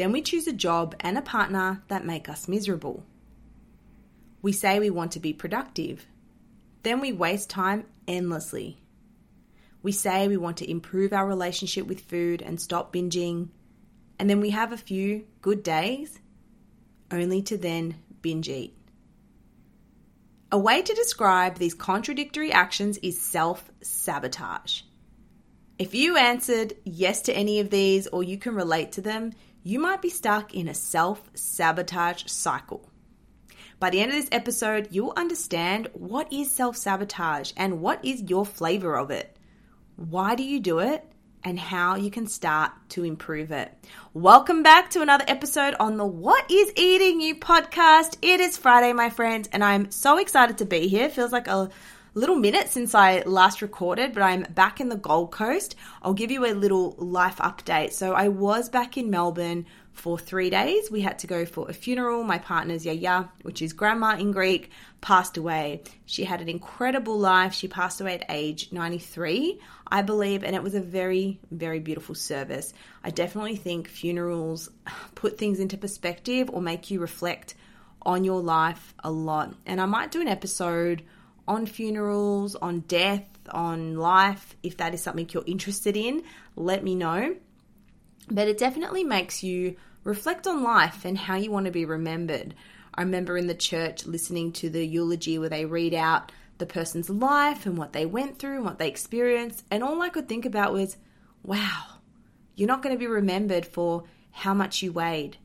Then we choose a job and a partner that make us miserable. We say we want to be productive. Then we waste time endlessly. We say we want to improve our relationship with food and stop binging. And then we have a few good days, only to then binge eat. A way to describe these contradictory actions is self sabotage. If you answered yes to any of these or you can relate to them, you might be stuck in a self sabotage cycle. By the end of this episode, you'll understand what is self sabotage and what is your flavor of it. Why do you do it? And how you can start to improve it. Welcome back to another episode on the What is Eating You podcast. It is Friday, my friends, and I'm so excited to be here. Feels like a little minute since I last recorded, but I'm back in the Gold Coast. I'll give you a little life update. So I was back in Melbourne for three days. We had to go for a funeral. My partner's Yaya, which is grandma in Greek, passed away. She had an incredible life. She passed away at age 93, I believe, and it was a very, very beautiful service. I definitely think funerals put things into perspective or make you reflect on your life a lot. And I might do an episode on funerals, on death, on life. If that is something you're interested in, let me know. But it definitely makes you reflect on life and how you want to be remembered. I remember in the church listening to the eulogy where they read out the person's life and what they went through and what they experienced. And all I could think about was, wow, you're not going to be remembered for how much you weighed.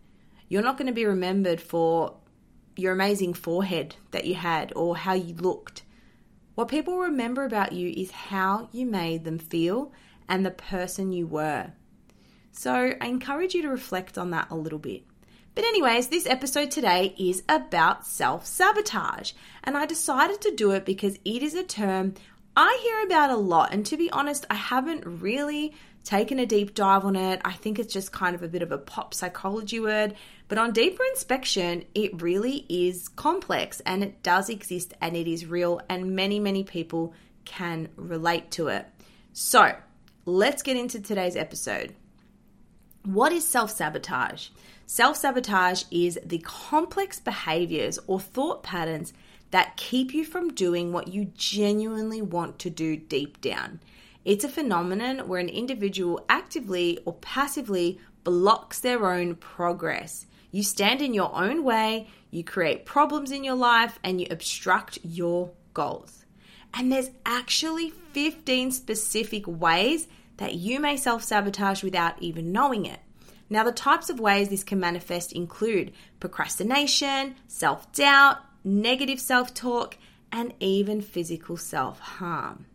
You're not going to be remembered for your amazing forehead that you had or how you looked. What people remember about you is how you made them feel and the person you were. So I encourage you to reflect on that a little bit. But, anyways, this episode today is about self sabotage. And I decided to do it because it is a term I hear about a lot. And to be honest, I haven't really taken a deep dive on it. I think it's just kind of a bit of a pop psychology word. But on deeper inspection, it really is complex and it does exist and it is real, and many, many people can relate to it. So, let's get into today's episode. What is self sabotage? Self sabotage is the complex behaviors or thought patterns that keep you from doing what you genuinely want to do deep down. It's a phenomenon where an individual actively or passively blocks their own progress. You stand in your own way, you create problems in your life, and you obstruct your goals. And there's actually 15 specific ways that you may self sabotage without even knowing it. Now, the types of ways this can manifest include procrastination, self doubt, negative self talk, and even physical self harm.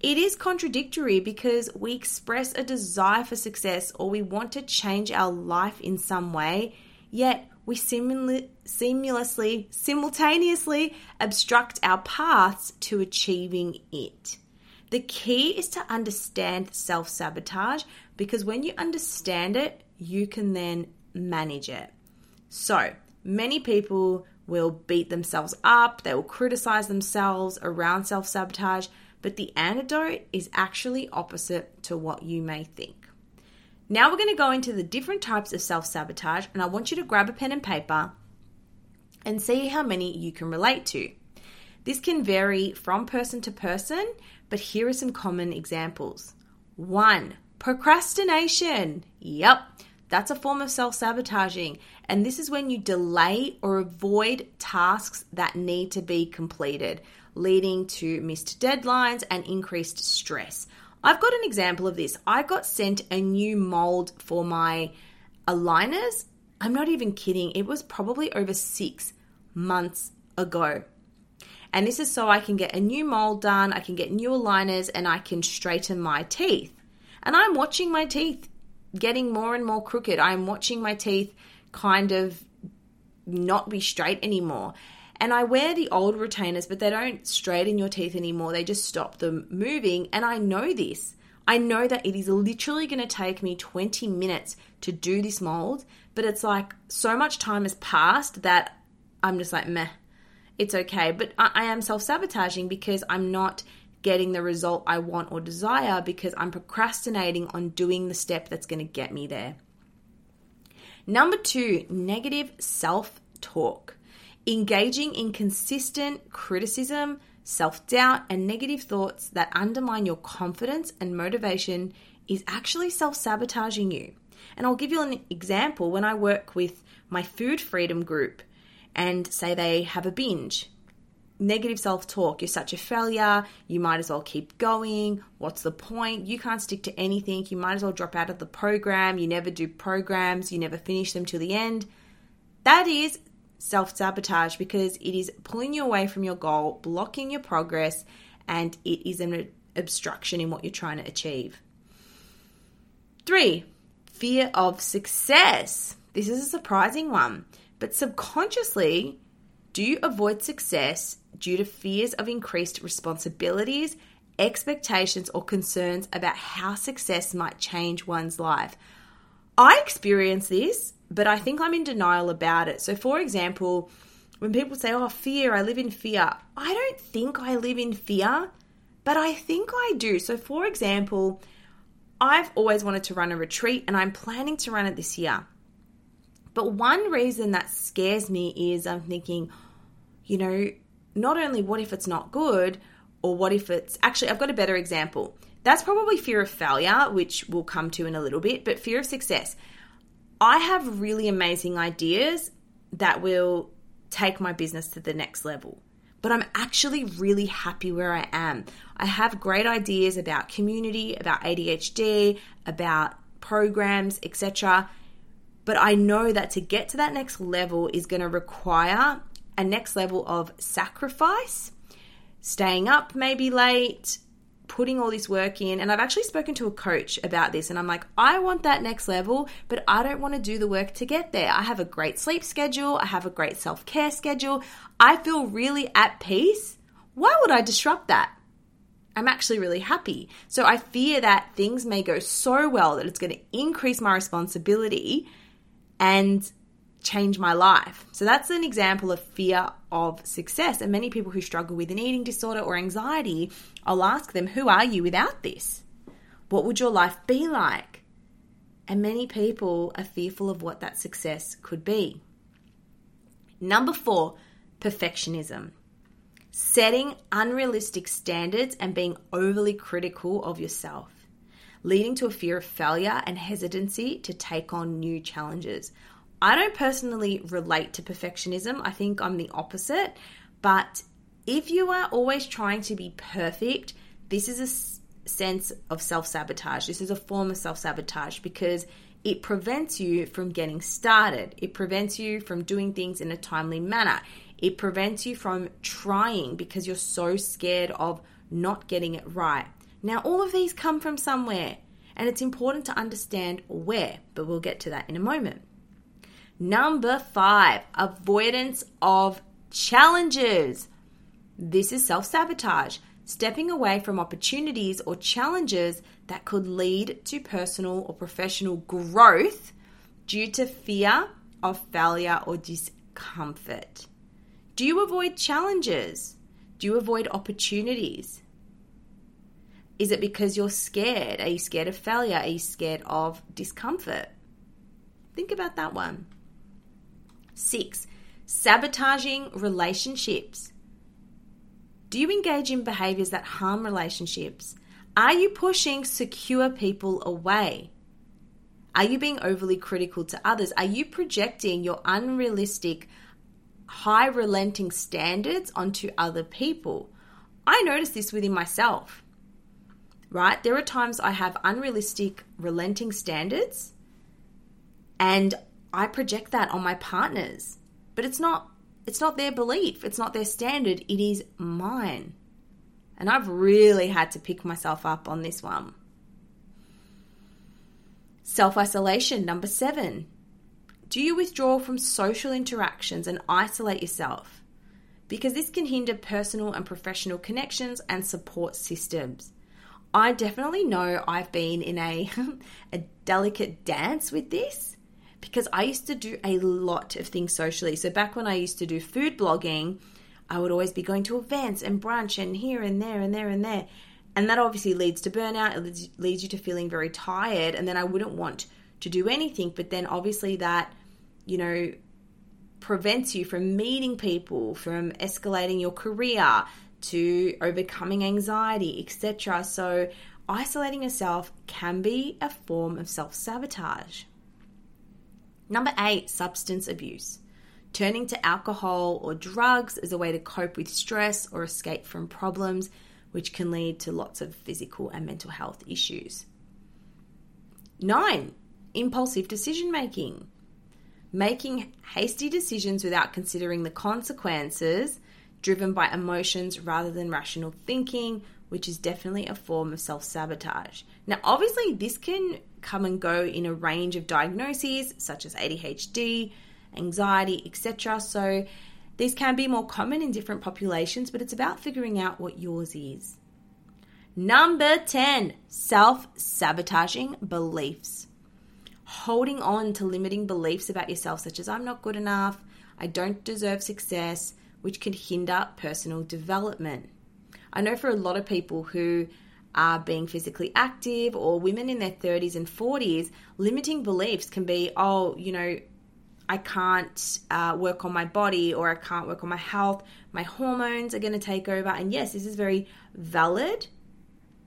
It is contradictory because we express a desire for success or we want to change our life in some way, yet we seamlessly, simultaneously obstruct our paths to achieving it. The key is to understand self sabotage because when you understand it, you can then manage it. So, many people will beat themselves up, they will criticize themselves around self sabotage, but the antidote is actually opposite to what you may think. Now, we're going to go into the different types of self sabotage, and I want you to grab a pen and paper and see how many you can relate to. This can vary from person to person, but here are some common examples. One, procrastination. Yep, that's a form of self sabotaging, and this is when you delay or avoid tasks that need to be completed, leading to missed deadlines and increased stress. I've got an example of this. I got sent a new mold for my aligners. I'm not even kidding, it was probably over six months ago. And this is so I can get a new mold done, I can get new aligners, and I can straighten my teeth. And I'm watching my teeth getting more and more crooked. I'm watching my teeth kind of not be straight anymore. And I wear the old retainers, but they don't straighten your teeth anymore. They just stop them moving. And I know this. I know that it is literally going to take me 20 minutes to do this mold, but it's like so much time has passed that I'm just like, meh, it's okay. But I, I am self sabotaging because I'm not getting the result I want or desire because I'm procrastinating on doing the step that's going to get me there. Number two, negative self talk. Engaging in consistent criticism, self doubt, and negative thoughts that undermine your confidence and motivation is actually self sabotaging you. And I'll give you an example when I work with my food freedom group and say they have a binge negative self talk. You're such a failure. You might as well keep going. What's the point? You can't stick to anything. You might as well drop out of the program. You never do programs. You never finish them till the end. That is self sabotage because it is pulling you away from your goal, blocking your progress, and it is an obstruction in what you're trying to achieve. Three, fear of success. This is a surprising one, but subconsciously, do you avoid success due to fears of increased responsibilities, expectations, or concerns about how success might change one's life. I experience this, but I think I'm in denial about it. So, for example, when people say, Oh, fear, I live in fear, I don't think I live in fear, but I think I do. So, for example, I've always wanted to run a retreat and I'm planning to run it this year. But one reason that scares me is I'm thinking, you know, not only what if it's not good, or what if it's actually, I've got a better example. That's probably fear of failure, which we'll come to in a little bit, but fear of success. I have really amazing ideas that will take my business to the next level. But I'm actually really happy where I am. I have great ideas about community, about ADHD, about programs, etc. But I know that to get to that next level is going to require a next level of sacrifice, staying up maybe late, putting all this work in. And I've actually spoken to a coach about this, and I'm like, I want that next level, but I don't want to do the work to get there. I have a great sleep schedule, I have a great self care schedule, I feel really at peace. Why would I disrupt that? I'm actually really happy. So I fear that things may go so well that it's going to increase my responsibility and change my life. So that's an example of fear of success. And many people who struggle with an eating disorder or anxiety, I'll ask them, Who are you without this? What would your life be like? And many people are fearful of what that success could be. Number four, perfectionism. Setting unrealistic standards and being overly critical of yourself, leading to a fear of failure and hesitancy to take on new challenges. I don't personally relate to perfectionism. I think I'm the opposite. But if you are always trying to be perfect, this is a sense of self sabotage. This is a form of self sabotage because it prevents you from getting started. It prevents you from doing things in a timely manner. It prevents you from trying because you're so scared of not getting it right. Now, all of these come from somewhere, and it's important to understand where, but we'll get to that in a moment. Number five, avoidance of challenges. This is self sabotage. stepping away from opportunities or challenges that could lead to personal or professional growth due to fear of failure or discomfort. Do you avoid challenges? Do you avoid opportunities? Is it because you're scared? Are you scared of failure? Are you scared of discomfort? Think about that one. Six, sabotaging relationships. Do you engage in behaviors that harm relationships? Are you pushing secure people away? Are you being overly critical to others? Are you projecting your unrealistic, high relenting standards onto other people? I notice this within myself, right? There are times I have unrealistic, relenting standards and I project that on my partners. But it's not it's not their belief, it's not their standard, it is mine. And I've really had to pick myself up on this one. Self isolation, number seven. Do you withdraw from social interactions and isolate yourself? Because this can hinder personal and professional connections and support systems. I definitely know I've been in a, a delicate dance with this because I used to do a lot of things socially. So, back when I used to do food blogging, I would always be going to events and brunch and here and there and there and there. And that obviously leads to burnout. It leads you to feeling very tired. And then I wouldn't want to do anything. But then obviously that, you know, prevents you from meeting people, from escalating your career, to overcoming anxiety, etc. So isolating yourself can be a form of self sabotage. Number eight, substance abuse. Turning to alcohol or drugs as a way to cope with stress or escape from problems which can lead to lots of physical and mental health issues. Nine, impulsive decision making. Making hasty decisions without considering the consequences, driven by emotions rather than rational thinking, which is definitely a form of self sabotage. Now, obviously, this can come and go in a range of diagnoses such as ADHD, anxiety, etc. So, these can be more common in different populations, but it's about figuring out what yours is. Number 10, self sabotaging beliefs. Holding on to limiting beliefs about yourself, such as I'm not good enough, I don't deserve success, which can hinder personal development. I know for a lot of people who are being physically active or women in their 30s and 40s, limiting beliefs can be, oh, you know, I can't uh, work on my body or I can't work on my health. My hormones are going to take over. And yes, this is very valid.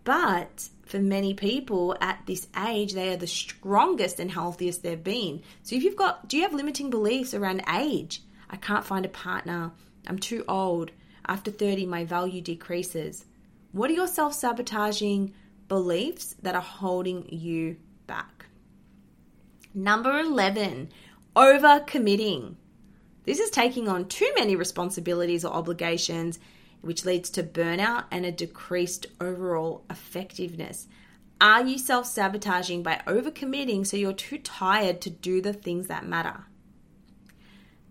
But for many people at this age, they are the strongest and healthiest they've been. So if you've got, do you have limiting beliefs around age? I can't find a partner. I'm too old. After 30, my value decreases. What are your self sabotaging beliefs that are holding you back? Number 11, overcommitting. This is taking on too many responsibilities or obligations, which leads to burnout and a decreased overall effectiveness. Are you self sabotaging by overcommitting so you're too tired to do the things that matter?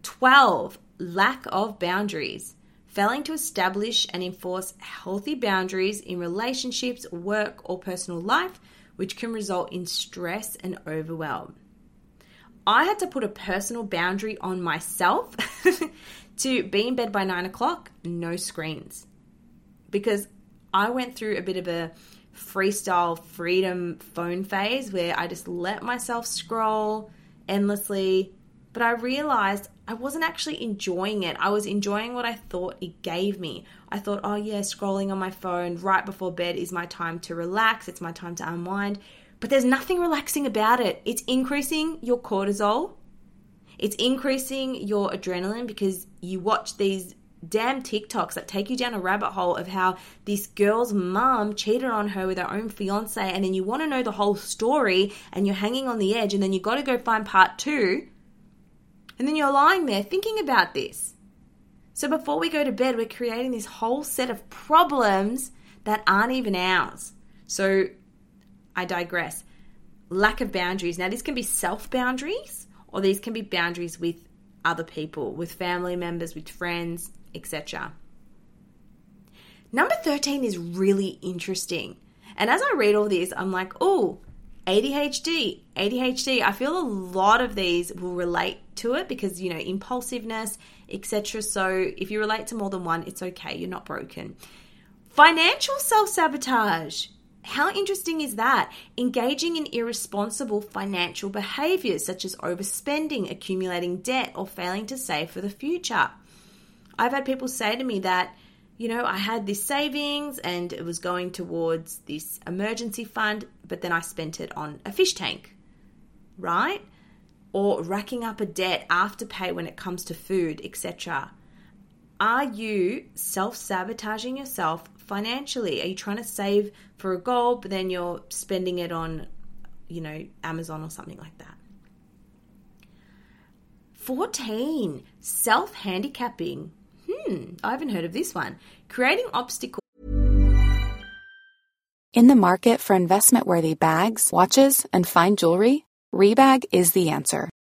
12. Lack of boundaries. Failing to establish and enforce healthy boundaries in relationships, work, or personal life, which can result in stress and overwhelm. I had to put a personal boundary on myself to be in bed by nine o'clock, no screens. Because I went through a bit of a freestyle freedom phone phase where I just let myself scroll endlessly. But I realized I wasn't actually enjoying it. I was enjoying what I thought it gave me. I thought, oh, yeah, scrolling on my phone right before bed is my time to relax, it's my time to unwind. But there's nothing relaxing about it. It's increasing your cortisol, it's increasing your adrenaline because you watch these damn TikToks that take you down a rabbit hole of how this girl's mum cheated on her with her own fiance, and then you want to know the whole story and you're hanging on the edge, and then you got to go find part two, and then you're lying there thinking about this. So before we go to bed, we're creating this whole set of problems that aren't even ours. So I digress. Lack of boundaries. Now, this can be self boundaries, or these can be boundaries with other people, with family members, with friends, etc. Number 13 is really interesting. And as I read all this, I'm like, oh, ADHD, ADHD. I feel a lot of these will relate to it because, you know, impulsiveness, etc. So if you relate to more than one, it's okay. You're not broken. Financial self sabotage. How interesting is that? Engaging in irresponsible financial behaviors such as overspending, accumulating debt, or failing to save for the future. I've had people say to me that you know, I had this savings and it was going towards this emergency fund, but then I spent it on a fish tank, right? Or racking up a debt Afterpay when it comes to food, etc. Are you self sabotaging yourself financially? Are you trying to save for a goal, but then you're spending it on, you know, Amazon or something like that? 14. Self handicapping Hmm, I haven't heard of this one. Creating obstacles. In the market for investment worthy bags, watches, and fine jewelry, Rebag is the answer.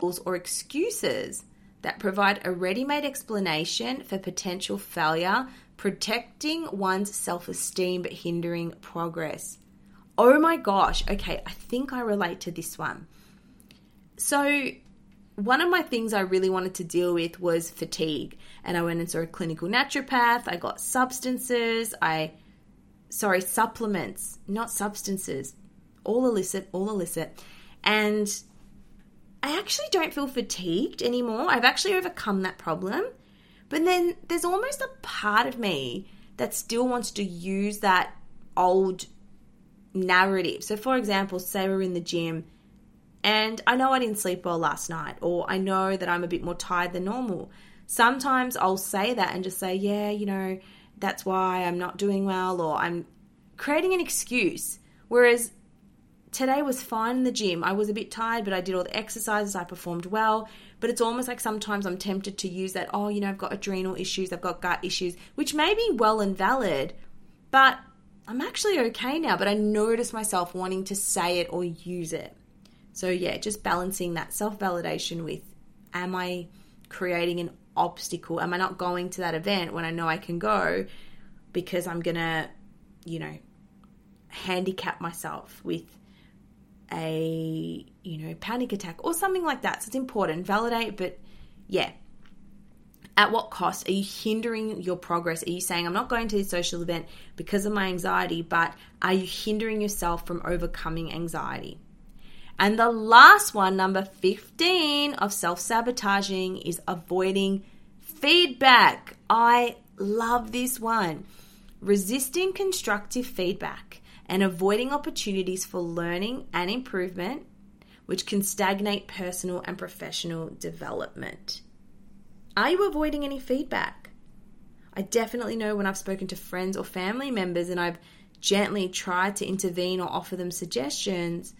Or excuses that provide a ready-made explanation for potential failure, protecting one's self-esteem but hindering progress. Oh my gosh, okay, I think I relate to this one. So, one of my things I really wanted to deal with was fatigue. And I went and saw a clinical naturopath. I got substances. I, sorry, supplements, not substances. All illicit, all illicit. And I actually don't feel fatigued anymore. I've actually overcome that problem. But then there's almost a part of me that still wants to use that old narrative. So, for example, say we're in the gym and I know I didn't sleep well last night, or I know that I'm a bit more tired than normal. Sometimes I'll say that and just say, yeah, you know, that's why I'm not doing well, or I'm creating an excuse. Whereas today was fine in the gym. I was a bit tired, but I did all the exercises, I performed well. But it's almost like sometimes I'm tempted to use that, oh, you know, I've got adrenal issues, I've got gut issues, which may be well and valid, but I'm actually okay now. But I notice myself wanting to say it or use it. So, yeah, just balancing that self validation with am I creating an obstacle? Am I not going to that event when I know I can go because I'm going to, you know, handicap myself with a, you know, panic attack or something like that? So, it's important. Validate, but yeah, at what cost are you hindering your progress? Are you saying, I'm not going to this social event because of my anxiety, but are you hindering yourself from overcoming anxiety? And the last one, number 15 of self sabotaging, is avoiding feedback. I love this one. Resisting constructive feedback and avoiding opportunities for learning and improvement, which can stagnate personal and professional development. Are you avoiding any feedback? I definitely know when I've spoken to friends or family members and I've gently tried to intervene or offer them suggestions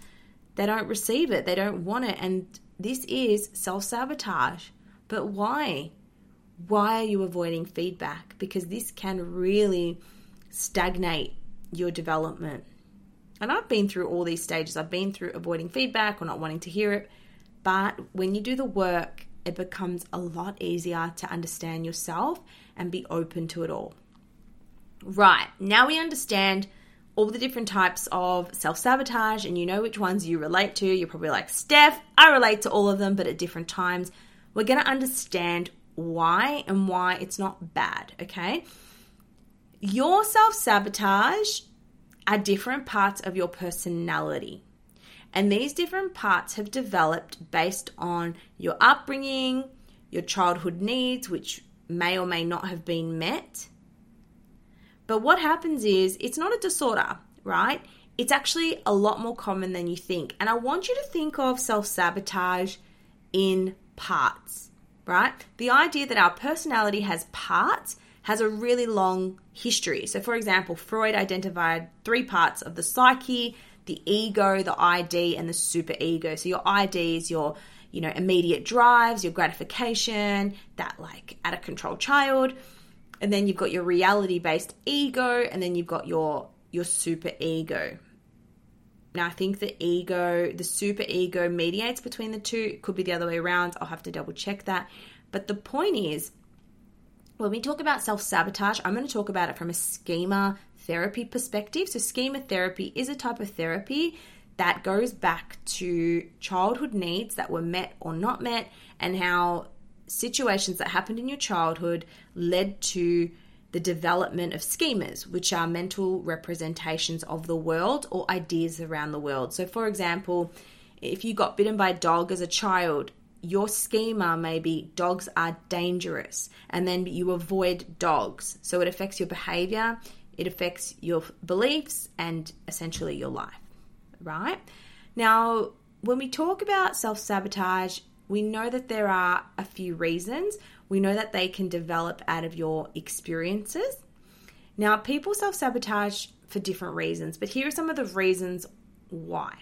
they don't receive it, they don't want it. And this is self sabotage. But why? Why are you avoiding feedback? Because this can really stagnate your development. And I've been through all these stages. I've been through avoiding feedback or not wanting to hear it. But when you do the work, it becomes a lot easier to understand yourself and be open to it all. Right, now we understand all the different types of self sabotage and you know which ones you relate to. You're probably like, Steph, I relate to all of them, but at different times. We're going to understand why and why it's not bad, okay? Your self sabotage are different parts of your personality. And these different parts have developed based on your upbringing, your childhood needs, which may or may not have been met. But what happens is it's not a disorder, right? It's actually a lot more common than you think. And I want you to think of self sabotage in parts, right? The idea that our personality has parts has a really long history. So, for example, Freud identified three parts of the psyche the ego, the ID, and the super ego. So, your ID is your you know, immediate drives, your gratification, that like out of control child. And then you've got your reality based ego, and then you've got your your super ego. Now, I think the ego, the super ego mediates between the two. It could be the other way around. I'll have to double check that. But the point is, when we talk about self sabotage, I'm going to talk about it from a schema therapy perspective. So, schema therapy is a type of therapy that goes back to childhood needs that were met or not met, and how situations that happened in your childhood led to the development of schemas, which are mental representations of the world or ideas around the world. So, for example, if you got bitten by a dog as a child, your schema may be dogs are dangerous, and then you avoid dogs. So, it affects your behavior, it affects your beliefs, and essentially your life right? Now, when we talk about self sabotage, we know that there are a few reasons. We know that they can develop out of your experiences. Now, people self sabotage for different reasons, but here are some of the reasons why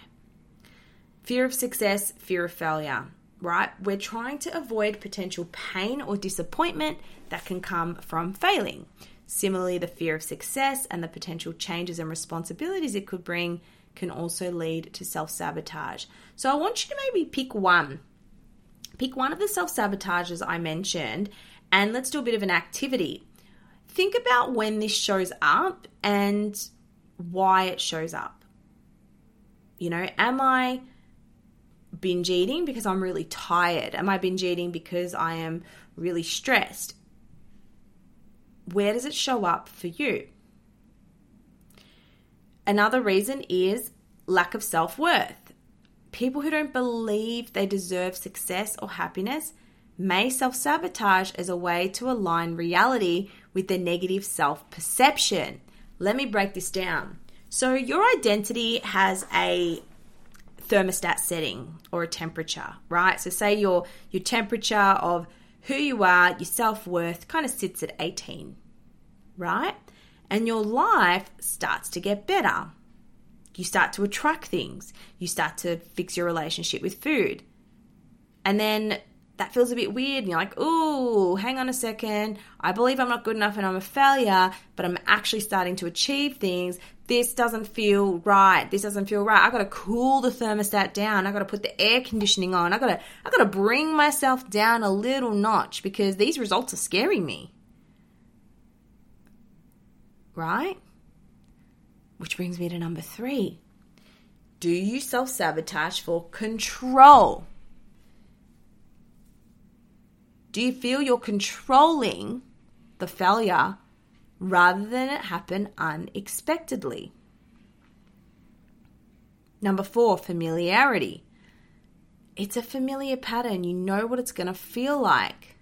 fear of success, fear of failure, right? We're trying to avoid potential pain or disappointment that can come from failing. Similarly, the fear of success and the potential changes and responsibilities it could bring can also lead to self sabotage. So I want you to maybe pick one. Pick one of the self sabotages I mentioned and let's do a bit of an activity. Think about when this shows up and why it shows up. You know, am I binge eating because I'm really tired? Am I binge eating because I am really stressed? Where does it show up for you? Another reason is lack of self worth. People who don't believe they deserve success or happiness may self sabotage as a way to align reality with their negative self perception. Let me break this down. So, your identity has a thermostat setting or a temperature, right? So, say your, your temperature of who you are, your self worth kind of sits at 18, right? and your life starts to get better. You start to attract things, you start to fix your relationship with food. And then that feels a bit weird, and you're like, oh, hang on a second. I believe I'm not good enough and I'm a failure, but I'm actually starting to achieve things. This doesn't feel right. This doesn't feel right. I've gotta cool the thermostat down. I've gotta put the air conditioning on. I gotta I gotta bring myself down a little notch because these results are scaring me right? Which brings me to number three. Do you self sabotage for control? Do you feel you're controlling the failure rather than it happen unexpectedly? Number four, familiarity. It's a familiar pattern. You know what it's going to feel like.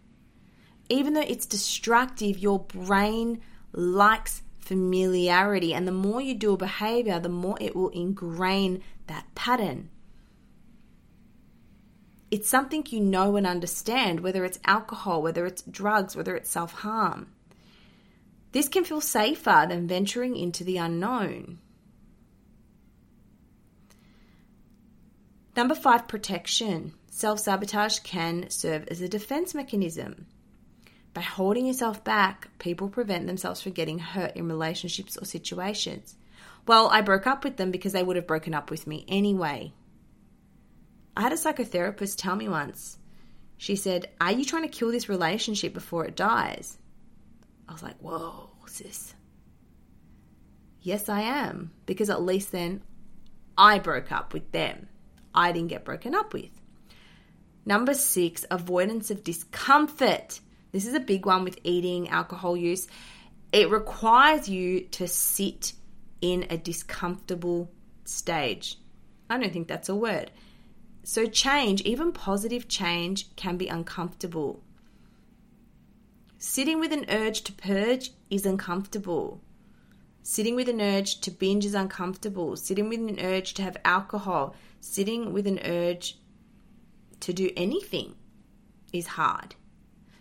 Even though it's destructive, your brain likes familiarity. And the more you do a behavior, the more it will ingrain that pattern. It's something you know and understand, whether it's alcohol, whether it's drugs, whether it's self harm. This can feel safer than venturing into the unknown. Number five, protection. Self sabotage can serve as a defense mechanism. By holding yourself back, people prevent themselves from getting hurt in relationships or situations. Well, I broke up with them because they would have broken up with me anyway. I had a psychotherapist tell me once, she said, Are you trying to kill this relationship before it dies? I was like, Whoa, sis. Yes, I am. Because at least then I broke up with them. I didn't get broken up with. Number six, avoidance of discomfort. This is a big one with eating, alcohol use. It requires you to sit in a discomfortable stage. I don't think that's a word. So, change, even positive change, can be uncomfortable. Sitting with an urge to purge is uncomfortable. Sitting with an urge to binge is uncomfortable. Sitting with an urge to have alcohol, sitting with an urge to do anything is hard.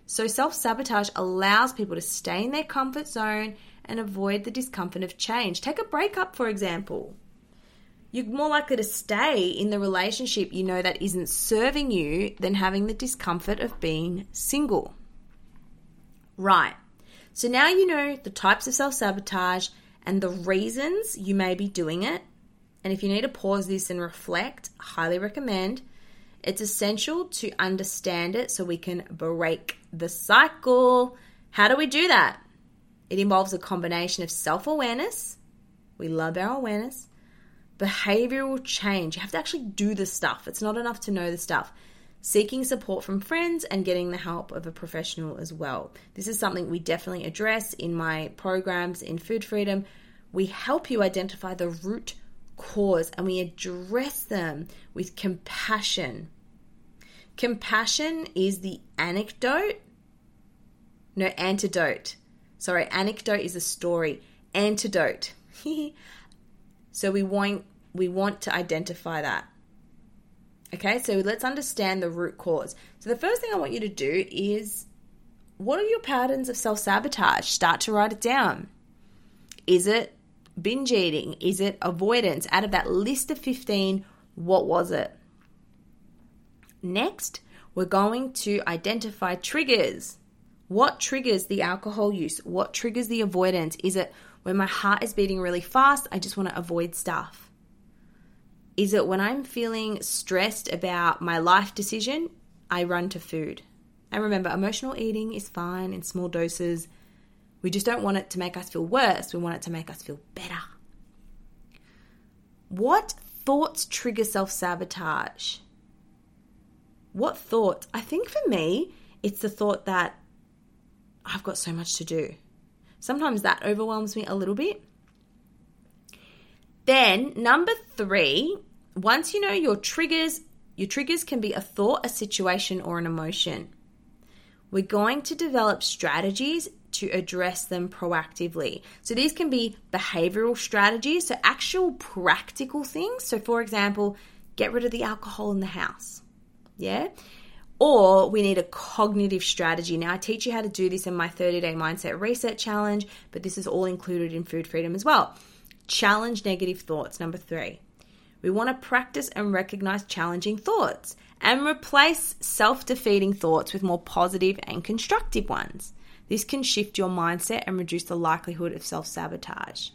So, self sabotage allows people to stay in their comfort zone and avoid the discomfort of change. Take a breakup, for example. You're more likely to stay in the relationship you know that isn't serving you than having the discomfort of being single. Right. So now you know the types of self sabotage and the reasons you may be doing it. And if you need to pause this and reflect, highly recommend. It's essential to understand it so we can break the cycle. How do we do that? It involves a combination of self awareness, we love our awareness, behavioral change. You have to actually do the stuff, it's not enough to know the stuff. Seeking support from friends and getting the help of a professional as well. This is something we definitely address in my programs in Food Freedom. We help you identify the root cause and we address them with compassion. Compassion is the anecdote, no, antidote. Sorry, anecdote is a story, antidote. so we want we want to identify that. Okay, so let's understand the root cause. So the first thing I want you to do is what are your patterns of self-sabotage? Start to write it down. Is it binge eating? Is it avoidance? Out of that list of 15, what was it? Next, we're going to identify triggers. What triggers the alcohol use? What triggers the avoidance? Is it when my heart is beating really fast, I just want to avoid stuff? Is it when I'm feeling stressed about my life decision, I run to food? And remember, emotional eating is fine in small doses. We just don't want it to make us feel worse. We want it to make us feel better. What thoughts trigger self sabotage? What thoughts? I think for me, it's the thought that I've got so much to do. Sometimes that overwhelms me a little bit. Then, number three, once you know your triggers, your triggers can be a thought, a situation, or an emotion. We're going to develop strategies to address them proactively. So, these can be behavioral strategies, so actual practical things. So, for example, get rid of the alcohol in the house. Yeah or we need a cognitive strategy. Now, I teach you how to do this in my 30 day mindset reset challenge, but this is all included in Food Freedom as well. Challenge negative thoughts, number three. We want to practice and recognize challenging thoughts and replace self defeating thoughts with more positive and constructive ones. This can shift your mindset and reduce the likelihood of self sabotage.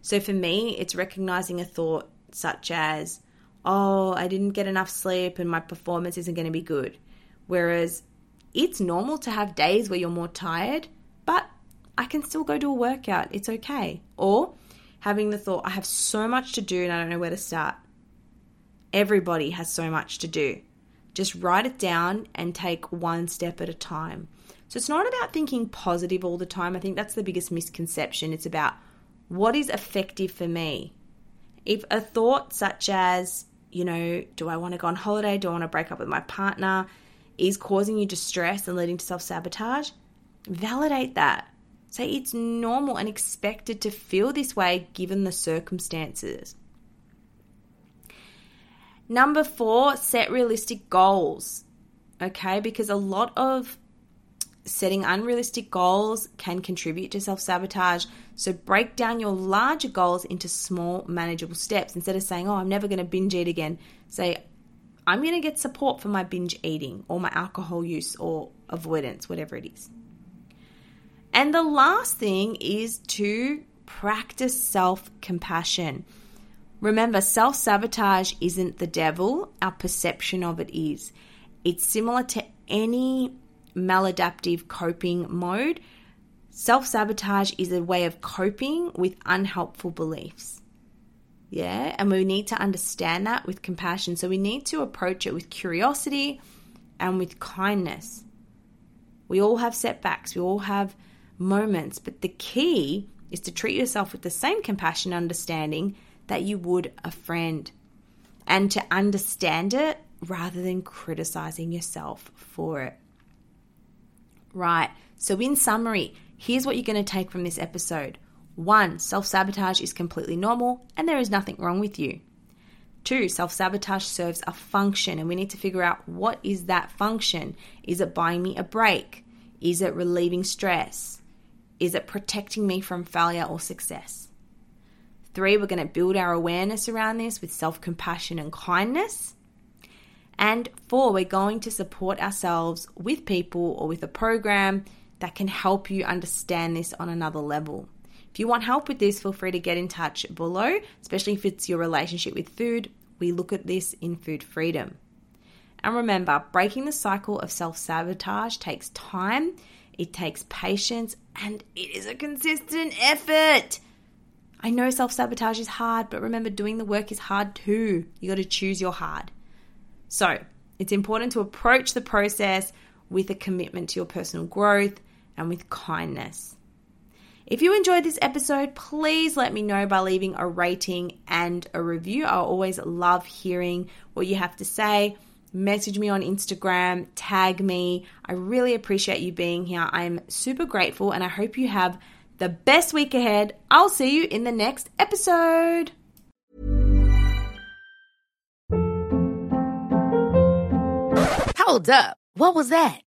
So, for me, it's recognizing a thought such as, oh, I didn't get enough sleep and my performance isn't going to be good Whereas it's normal to have days where you're more tired, but I can still go do a workout. It's okay. Or having the thought, I have so much to do and I don't know where to start. Everybody has so much to do. Just write it down and take one step at a time. So it's not about thinking positive all the time. I think that's the biggest misconception. It's about what is effective for me. If a thought such as, you know, do I want to go on holiday? Do I want to break up with my partner? Is causing you distress and leading to self sabotage, validate that. Say it's normal and expected to feel this way given the circumstances. Number four, set realistic goals. Okay, because a lot of setting unrealistic goals can contribute to self sabotage. So break down your larger goals into small, manageable steps. Instead of saying, Oh, I'm never going to binge eat again, say, I'm going to get support for my binge eating or my alcohol use or avoidance, whatever it is. And the last thing is to practice self compassion. Remember, self sabotage isn't the devil, our perception of it is. It's similar to any maladaptive coping mode. Self sabotage is a way of coping with unhelpful beliefs. Yeah. And we need to understand that with compassion. So we need to approach it with curiosity and with kindness. We all have setbacks, we all have moments. But the key is to treat yourself with the same compassion and understanding that you would a friend and to understand it rather than criticizing yourself for it. Right, so in summary, here's what you're going to take from this episode. One, self sabotage is completely normal and there is nothing wrong with you. Two, self sabotage serves a function and we need to figure out what is that function. Is it buying me a break? Is it relieving stress? Is it protecting me from failure or success? Three, we're going to build our awareness around this with self compassion and kindness. And four, we're going to support ourselves with people or with a program that can help you understand this on another level. If you want help with this, feel free to get in touch below, especially if it's your relationship with food. We look at this in Food Freedom. And remember, breaking the cycle of self sabotage takes time, it takes patience, and it is a consistent effort. I know self sabotage is hard, but remember, doing the work is hard too. You got to choose your hard. So, it's important to approach the process with a commitment to your personal growth and with kindness. If you enjoyed this episode, please let me know by leaving a rating and a review. I always love hearing what you have to say. Message me on Instagram, tag me. I really appreciate you being here. I'm super grateful and I hope you have the best week ahead. I'll see you in the next episode. Hold up. What was that?